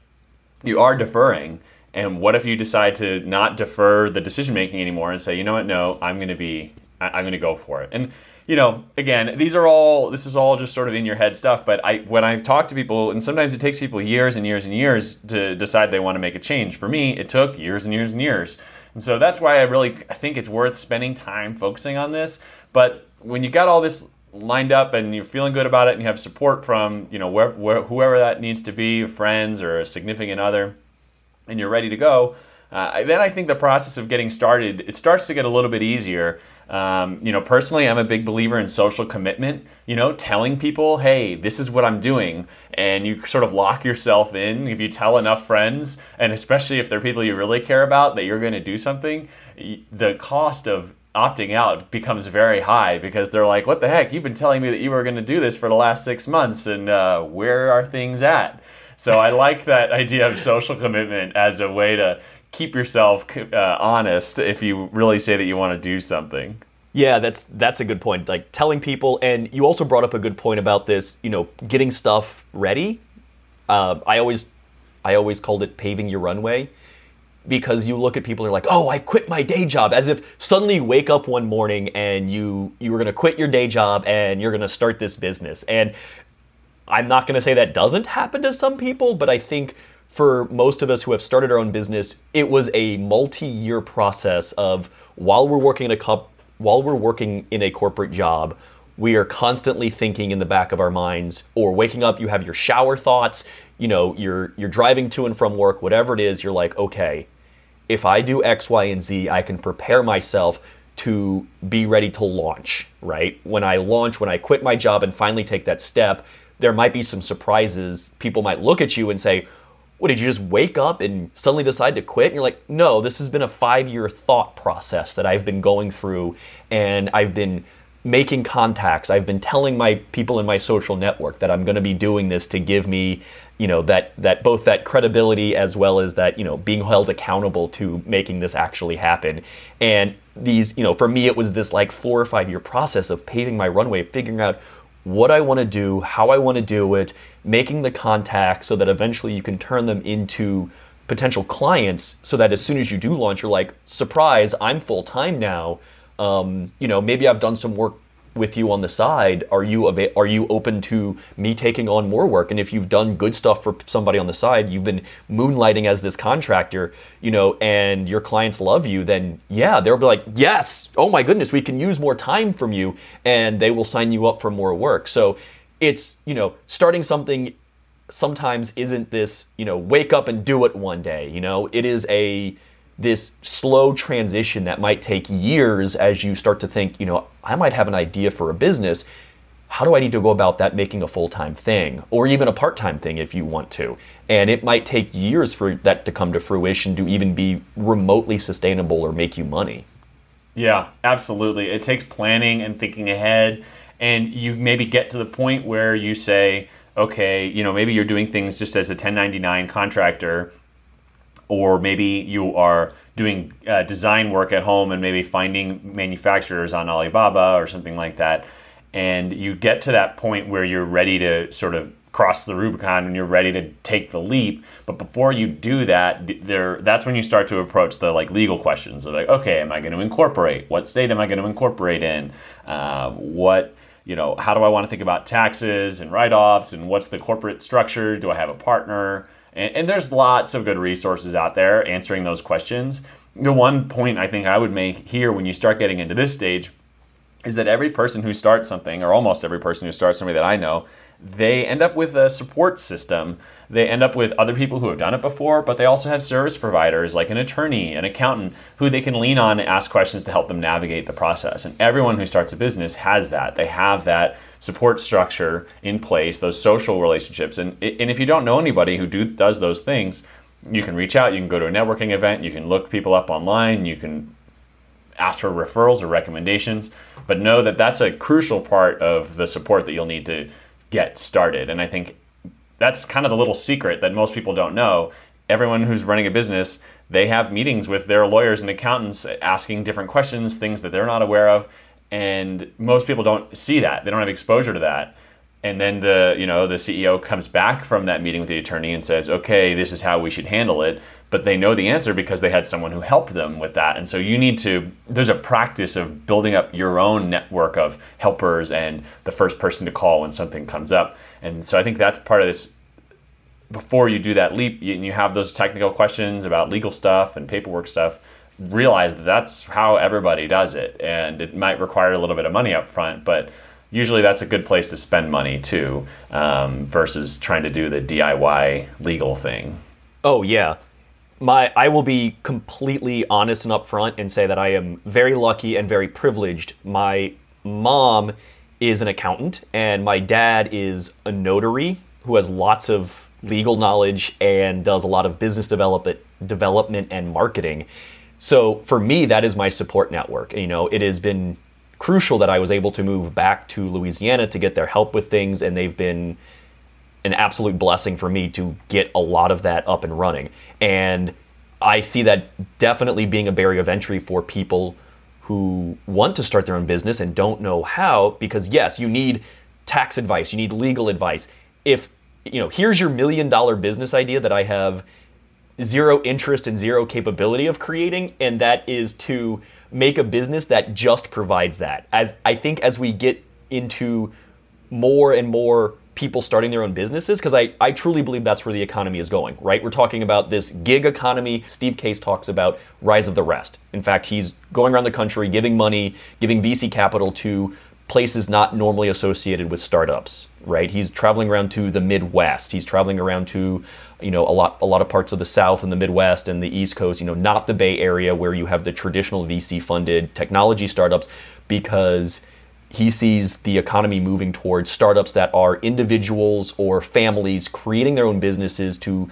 you are deferring. And what if you decide to not defer the decision making anymore and say, you know what, no, I'm going to be, I'm going to go for it. And you know, again, these are all this is all just sort of in your head stuff. But I when I've talked to people, and sometimes it takes people years and years and years to decide they want to make a change. For me, it took years and years and years. And so that's why I really I think it's worth spending time focusing on this. But when you got all this lined up and you're feeling good about it and you have support from you know where, where, whoever that needs to be, friends or a significant other, and you're ready to go, uh, then I think the process of getting started it starts to get a little bit easier Um, you know, personally, I'm a big believer in social commitment. You know, telling people, hey, this is what I'm doing. And you sort of lock yourself in. If you tell enough friends, and especially if they're people you really care about, that you're going to do something, the cost of opting out becomes very high because they're like, what the heck? You've been telling me that you were going to do this for the last six months, and uh, where are things at? So I like that idea of social commitment as a way to keep yourself uh, honest if you really say that you want to do something. Yeah, that's that's a good point. Like telling people, and you also brought up a good point about this. You know, getting stuff ready. Uh, I always, I always called it paving your runway, because you look at people who are like, "Oh, I quit my day job," as if suddenly you wake up one morning and you you were to quit your day job and you're to start this business. And I'm not to say that doesn't happen to some people, but I think for most of us who have started our own business, it was a multi-year process of while we're working in a cup, while we're working in a corporate job, we are constantly thinking in the back of our minds or waking up you have your shower thoughts you know you're you're driving to and from work whatever it is you're like okay if i do x y and z i can prepare myself to be ready to launch right? When i launch when i quit my job and finally take that step there might be some surprises. People might look at you and say what did you just wake up and suddenly decide to quit? And you're like no this has been a five year thought process that i've been going through and i've been making contacts i've been telling my people in my social network that i'm going to be doing this to give me you know that that both that credibility as well as that you know being held accountable to making this actually happen and these you know for me it was this like four or five year process of paving my runway figuring out what I want to do, how I want to do it, making the contacts so that eventually you can turn them into potential clients so that as soon as you do launch, you're like, surprise, I'm full time now. Um, you know, maybe I've done some work with you on the side. Are you are you open to me taking on more work? And if you've done good stuff for somebody on the side you've been moonlighting as this contractor you know and your clients love you then yeah they'll be like yes oh my goodness we can use more time from you and they will sign you up for more work. So it's you know starting something sometimes isn't this you know wake up and do it one day you know? It is a this slow transition that might take years as you start to think, you know, I might have an idea for a business. How do I need to go about that making a full time thing or even a part time thing if you want to? And it might take years for that to come to fruition to even be remotely sustainable or make you money. Yeah, absolutely. It takes planning and thinking ahead. And you maybe get to the point where you say, okay, you know, maybe you're doing things just as a 1099 contractor or maybe you are doing uh, design work at home and maybe finding manufacturers on Alibaba or something like that. And you get to that point where you're ready to sort of cross the Rubicon and you're ready to take the leap. But before you do that, there that's when you start to approach the like legal questions of like, okay, am I going to incorporate? What state am I going to incorporate in? Uh, what you know, how do I want to think about taxes and write-offs and what's the corporate structure? Do I have a partner? And, and there's lots of good resources out there answering those questions. The one point I think I would make here when you start getting into this stage is that every person who starts something, or almost every person who starts something that I know, they end up with a support system. They end up with other people who have done it before, but they also have service providers like an attorney, an accountant, who they can lean on and ask questions to help them navigate the process. And everyone who starts a business has that. They have that support structure in place, those social relationships. And, and if you don't know anybody who do, does those things, you can reach out, you can go to a networking event, you can look people up online, you can ask for referrals or recommendations, but know that that's a crucial part of the support that you'll need to get started. And I think that's kind of the little secret that most people don't know. Everyone who's running a business, they have meetings with their lawyers and accountants asking different questions, things that they're not aware of, and most people don't see that. They don't have exposure to that. And then the you know the ceo comes back from that meeting with the attorney and says okay this is how we should handle it. But they know the answer because they had someone who helped them with that. And so you need to there's a practice of building up your own network of helpers and the first person to call when something comes up. And so i think that's part of this before you do that leap and you have those technical questions about legal stuff and paperwork stuff realize that that's how everybody does it and it might require a little bit of money up front but usually that's a good place to spend money too um, versus trying to do the diy legal thing oh yeah my I will be completely honest and upfront and say that I am very lucky and very privileged. My mom is an accountant and my dad is a notary who has lots of legal knowledge and does a lot of business development development and marketing. So for me that is my support network. You know, it has been crucial that I was able to move back to Louisiana to get their help with things and they've been an absolute blessing for me to get a lot of that up and running. And I see that definitely being a barrier of entry for people who want to start their own business and don't know how because yes, you need tax advice, you need legal advice. If you know, here's your million dollar business idea that I have zero interest and zero capability of creating and that is to make a business that just provides that. As I think as we get into more and more people starting their own businesses because I, I truly believe that's where the economy is going, right? We're talking about this gig economy. Steve Case talks about rise of the rest. In fact, he's going around the country giving money, giving VC capital to places not normally associated with startups, right? He's traveling around to the Midwest. He's traveling around to, you know, a lot a lot of parts of the South and the Midwest and the East Coast, you know, not the Bay Area where you have the traditional VC funded technology startups because he sees the economy moving towards startups that are individuals or families creating their own businesses to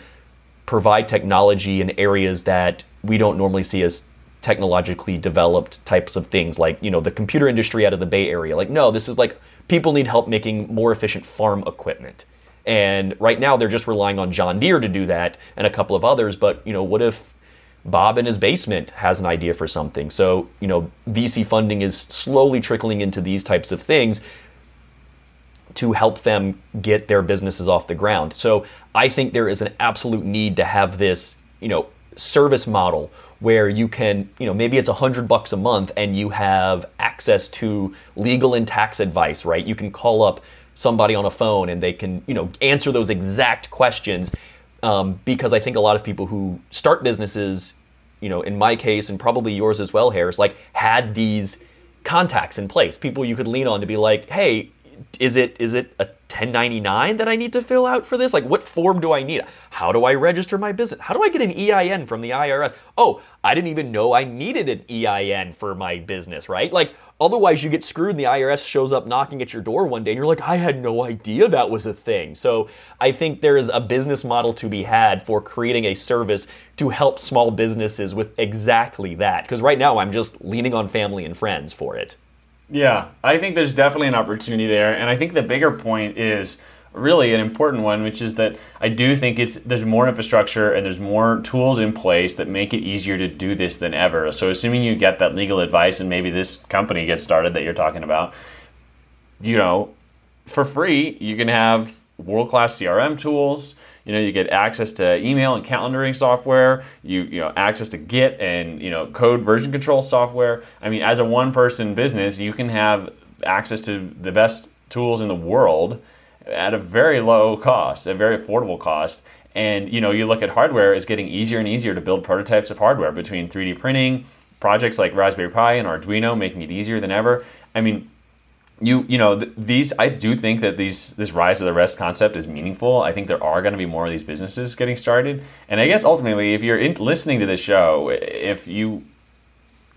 provide technology in areas that we don't normally see as technologically developed types of things like you know the computer industry out of the bay area. Like no this is like people need help making more efficient farm equipment and right now they're just relying on john deere to do that and a couple of others but you know what if Bob in his basement has an idea for something. So, you know, VC funding is slowly trickling into these types of things to help them get their businesses off the ground. So, I think there is an absolute need to have this, you know, service model where you can, you know, maybe it's a hundred bucks a month and you have access to legal and tax advice, right? You can call up somebody on a phone and they can, you know, answer those exact questions um, because I think a lot of people who start businesses, you know, in my case and probably yours as well, Harris, like had these contacts in place, people you could lean on to be like, hey, is it is it a 1099 that I need to fill out for this? Like, what form do I need? How do I register my business? How do I get an EIN from the IRS? Oh, I didn't even know I needed an EIN for my business, right? Like, otherwise, you get screwed and the IRS shows up knocking at your door one day and you're like, I had no idea that was a thing. So, I think there is a business model to be had for creating a service to help small businesses with exactly that. Because right now, I'm just leaning on family and friends for it. Yeah, I think there's definitely an opportunity there, and I think the bigger point is really an important one, which is that I do think it's there's more infrastructure and there's more tools in place that make it easier to do this than ever. So assuming you get that legal advice and maybe this company gets started that you're talking about, you know, for free, you can have world-class CRM tools. You know you get access to email and calendaring software. You you know access to git and you know code version control software. I mean as a one person business you can have access to the best tools in the world at a very low cost a very affordable cost. And you know you look at hardware it's getting easier and easier to build prototypes of hardware between 3d printing projects like raspberry pi and arduino making it easier than ever. I mean you you know th- these I do think that these this rise of the rest concept is meaningful. I think there are going to be more of these businesses getting started, and I guess ultimately, if you're in, listening to this show, if you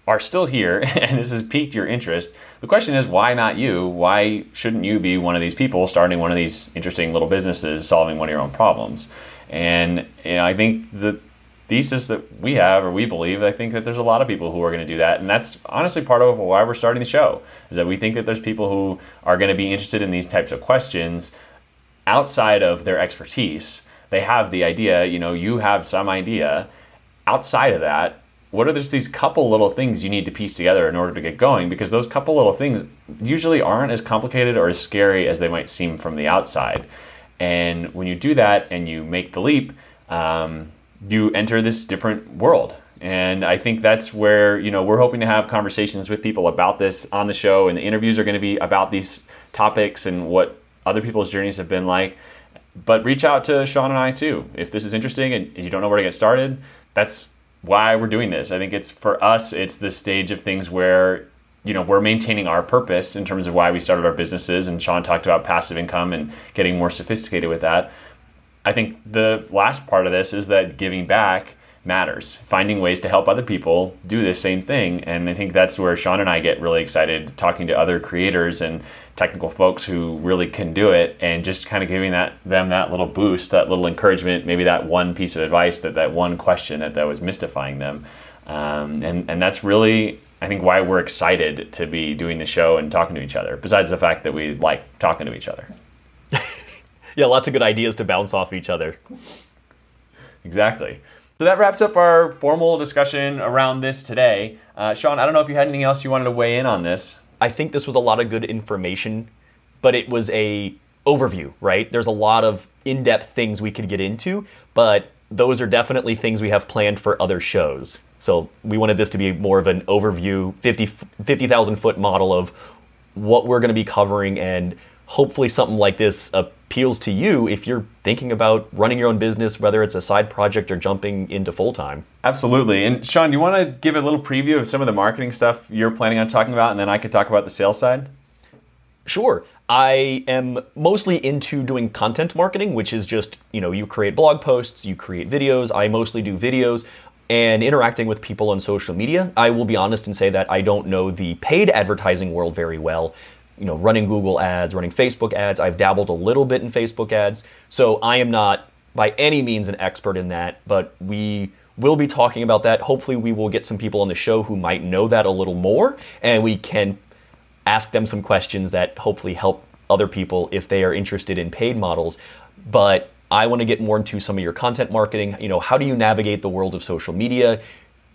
are still here and this has piqued your interest, the question is why not you? Why shouldn't you be one of these people starting one of these interesting little businesses, solving one of your own problems? And you know, I think the thesis that we have or we believe, I think that there's a lot of people who are going to do that. And that's honestly part of why we're starting the show, is that we think that there's people who are going to be interested in these types of questions outside of their expertise. They have the idea, you know, you have some idea. Outside of that, what are just these couple little things you need to piece together in order to get going? Because those couple little things usually aren't as complicated or as scary as they might seem from the outside. And when you do that and you make the leap, um, you enter this different world. And I think that's where, you know, we're hoping to have conversations with people about this on the show. And the interviews are going to be about these topics and what other people's journeys have been like. But reach out to Shawn and I too. If this is interesting and you don't know where to get started, that's why we're doing this. I think it's for us, it's the stage of things where you know we're maintaining our purpose in terms of why we started our businesses and shawn talked about passive income and getting more sophisticated with that I think the last part of this is that giving back matters. Finding ways to help other people do the same thing. And I think that's where Shawn and I get really excited talking to other creators and technical folks who really can do it and just kind of giving that them that little boost, that little encouragement, maybe that one piece of advice, that, that one question that, that was mystifying them. Um, and, and that's really, I think, why we're excited to be doing the show and talking to each other, besides the fact that we like talking to each other. yeah, lots of good ideas to bounce off each other. Exactly. So that wraps up our formal discussion around this today. Uh, Shawn, I don't know if you had anything else you wanted to weigh in on this. I think this was a lot of good information, but it was a overview, right? There's a lot of in-depth things we could get into, but those are definitely things we have planned for other shows. So we wanted this to be more of an overview, 50 50,000 foot model of what we're going to be covering and hopefully something like this appeals to you if you're thinking about running your own business, whether it's a side project or jumping into full time. Absolutely. And Shawn, do you want to give a little preview of some of the marketing stuff you're planning on talking about, and then I could talk about the sales side? Sure. I am mostly into doing content marketing, which is just, you know, you create blog posts, you create videos. I mostly do videos and interacting with people on social media. I will be honest and say that I don't know the paid advertising world very well you know, running Google ads, running Facebook ads. I've dabbled a little bit in Facebook ads. So I am not by any means an expert in that, but we will be talking about that. Hopefully, we will get some people on the show who might know that a little more, and we can ask them some questions that hopefully help other people if they are interested in paid models. But I want to get more into some of your content marketing. You know, how do you navigate the world of social media?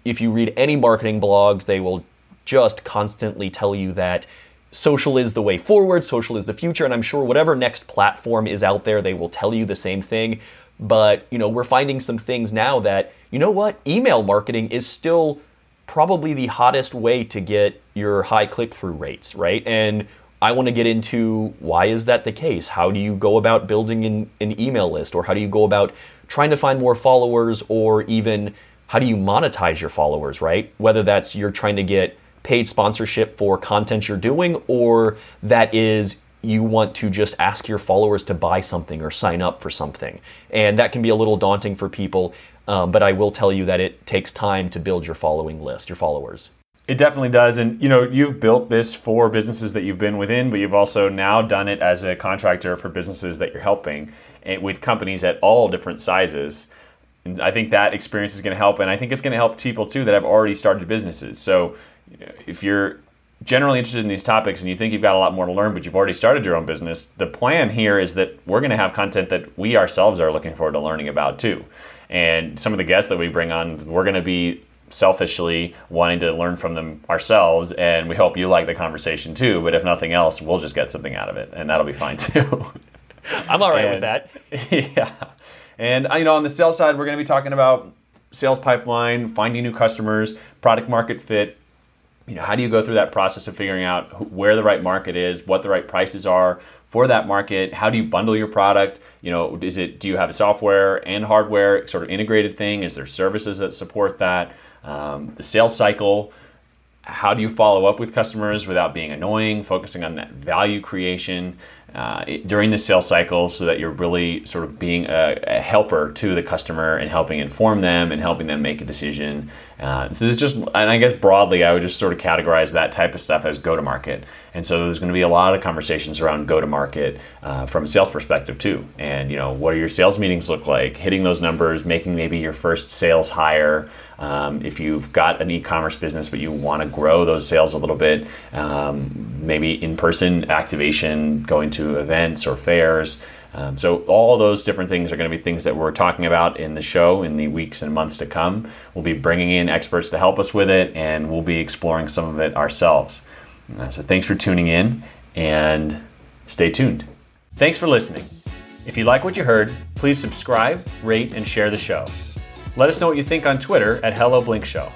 If you read any marketing blogs, they will just constantly tell you that social is the way forward, social is the future, and I'm sure whatever next platform is out there, they will tell you the same thing. But, you know, we're finding some things now that, you know what, email marketing is still probably the hottest way to get your high click-through rates, right? And I want to get into why is that the case? How do you go about building an, an email list or how do you go about trying to find more followers or even how do you monetize your followers, right? Whether that's you're trying to get paid sponsorship for content you're doing, or that is you want to just ask your followers to buy something or sign up for something. And that can be a little daunting for people, um, but I will tell you that it takes time to build your following list, your followers. It definitely does. And you know, you've built this for businesses that you've been within, but you've also now done it as a contractor for businesses that you're helping eh, with companies at all different sizes. And I think that experience is going to help. And I think it's going to help people too that have already started businesses. So if you're generally interested in these topics and you think you've got a lot more to learn, but you've already started your own business, the plan here is that we're going to have content that we ourselves are looking forward to learning about too. And some of the guests that we bring on, we're going to be selfishly wanting to learn from them ourselves and we hope you like the conversation too. But if nothing else we'll just get something out of it and that'll be fine too. I'm all right and, with that. Yeah. And uh, you know on the sales side we're going to be talking about sales pipeline finding new customers product market fit you know, how do you go through that process of figuring out where the right market is, what the right prices are for that market? How do you bundle your product? You know, is it do you have a software and hardware sort of integrated thing? Is there services that support that? Um, the sales cycle. How do you follow up with customers without being annoying? Focusing on that value creation uh, during the sales cycle so that you're really sort of being a, a, helper to the customer and helping inform them and helping them make a decision. Uh, so it's just, and I guess broadly, I would just sort of categorize that type of stuff as go to market. And so there's going to be a lot of conversations around go to market uh, from a sales perspective too. And you know, what do your sales meetings look like? Hitting those numbers, making maybe your first sales hire. Um, if you've got an e-commerce business but you want to grow those sales a little bit, um, maybe in-person activation, going to events or fairs. Um, so all those different things are going to be things that we're talking about in the show in the weeks and months to come. We'll be bringing in experts to help us with it, and we'll be exploring some of it ourselves. Uh, so thanks for tuning in, and stay tuned. Thanks for listening. If you like what you heard, please subscribe, rate, and share the show. Let us know what you think on Twitter at Hello Blink Show.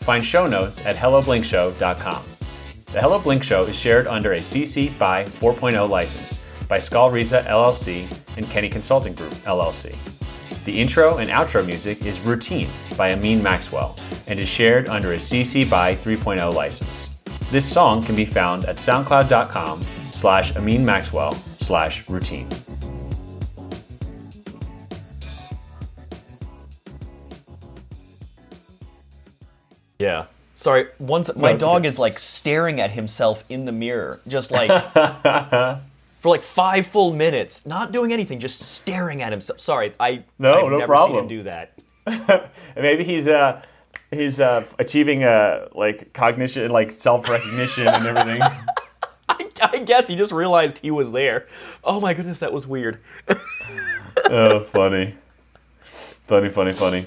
Find show notes at helloblinkshow.com. The Hello Blink Show is shared under a CC BY 4.0 license by Skull LLC and Kenny Consulting Group LLC. The intro and outro music is Routine by Amin Maxwell and is shared under a CC BY 3.0 license. This song can be found at soundcloud.com slash Amin Maxwell slash routine. Yeah. Sorry, once my dog okay. is like staring at himself in the mirror, just like for like five full minutes, not doing anything, just staring at himself. Sorry, I No, I've no never problem. seen him do that. Maybe he's uh he's uh achieving uh like cognition, like self recognition and everything. I, I guess he just realized he was there. Oh my goodness, that was weird. oh, funny, funny, funny, funny.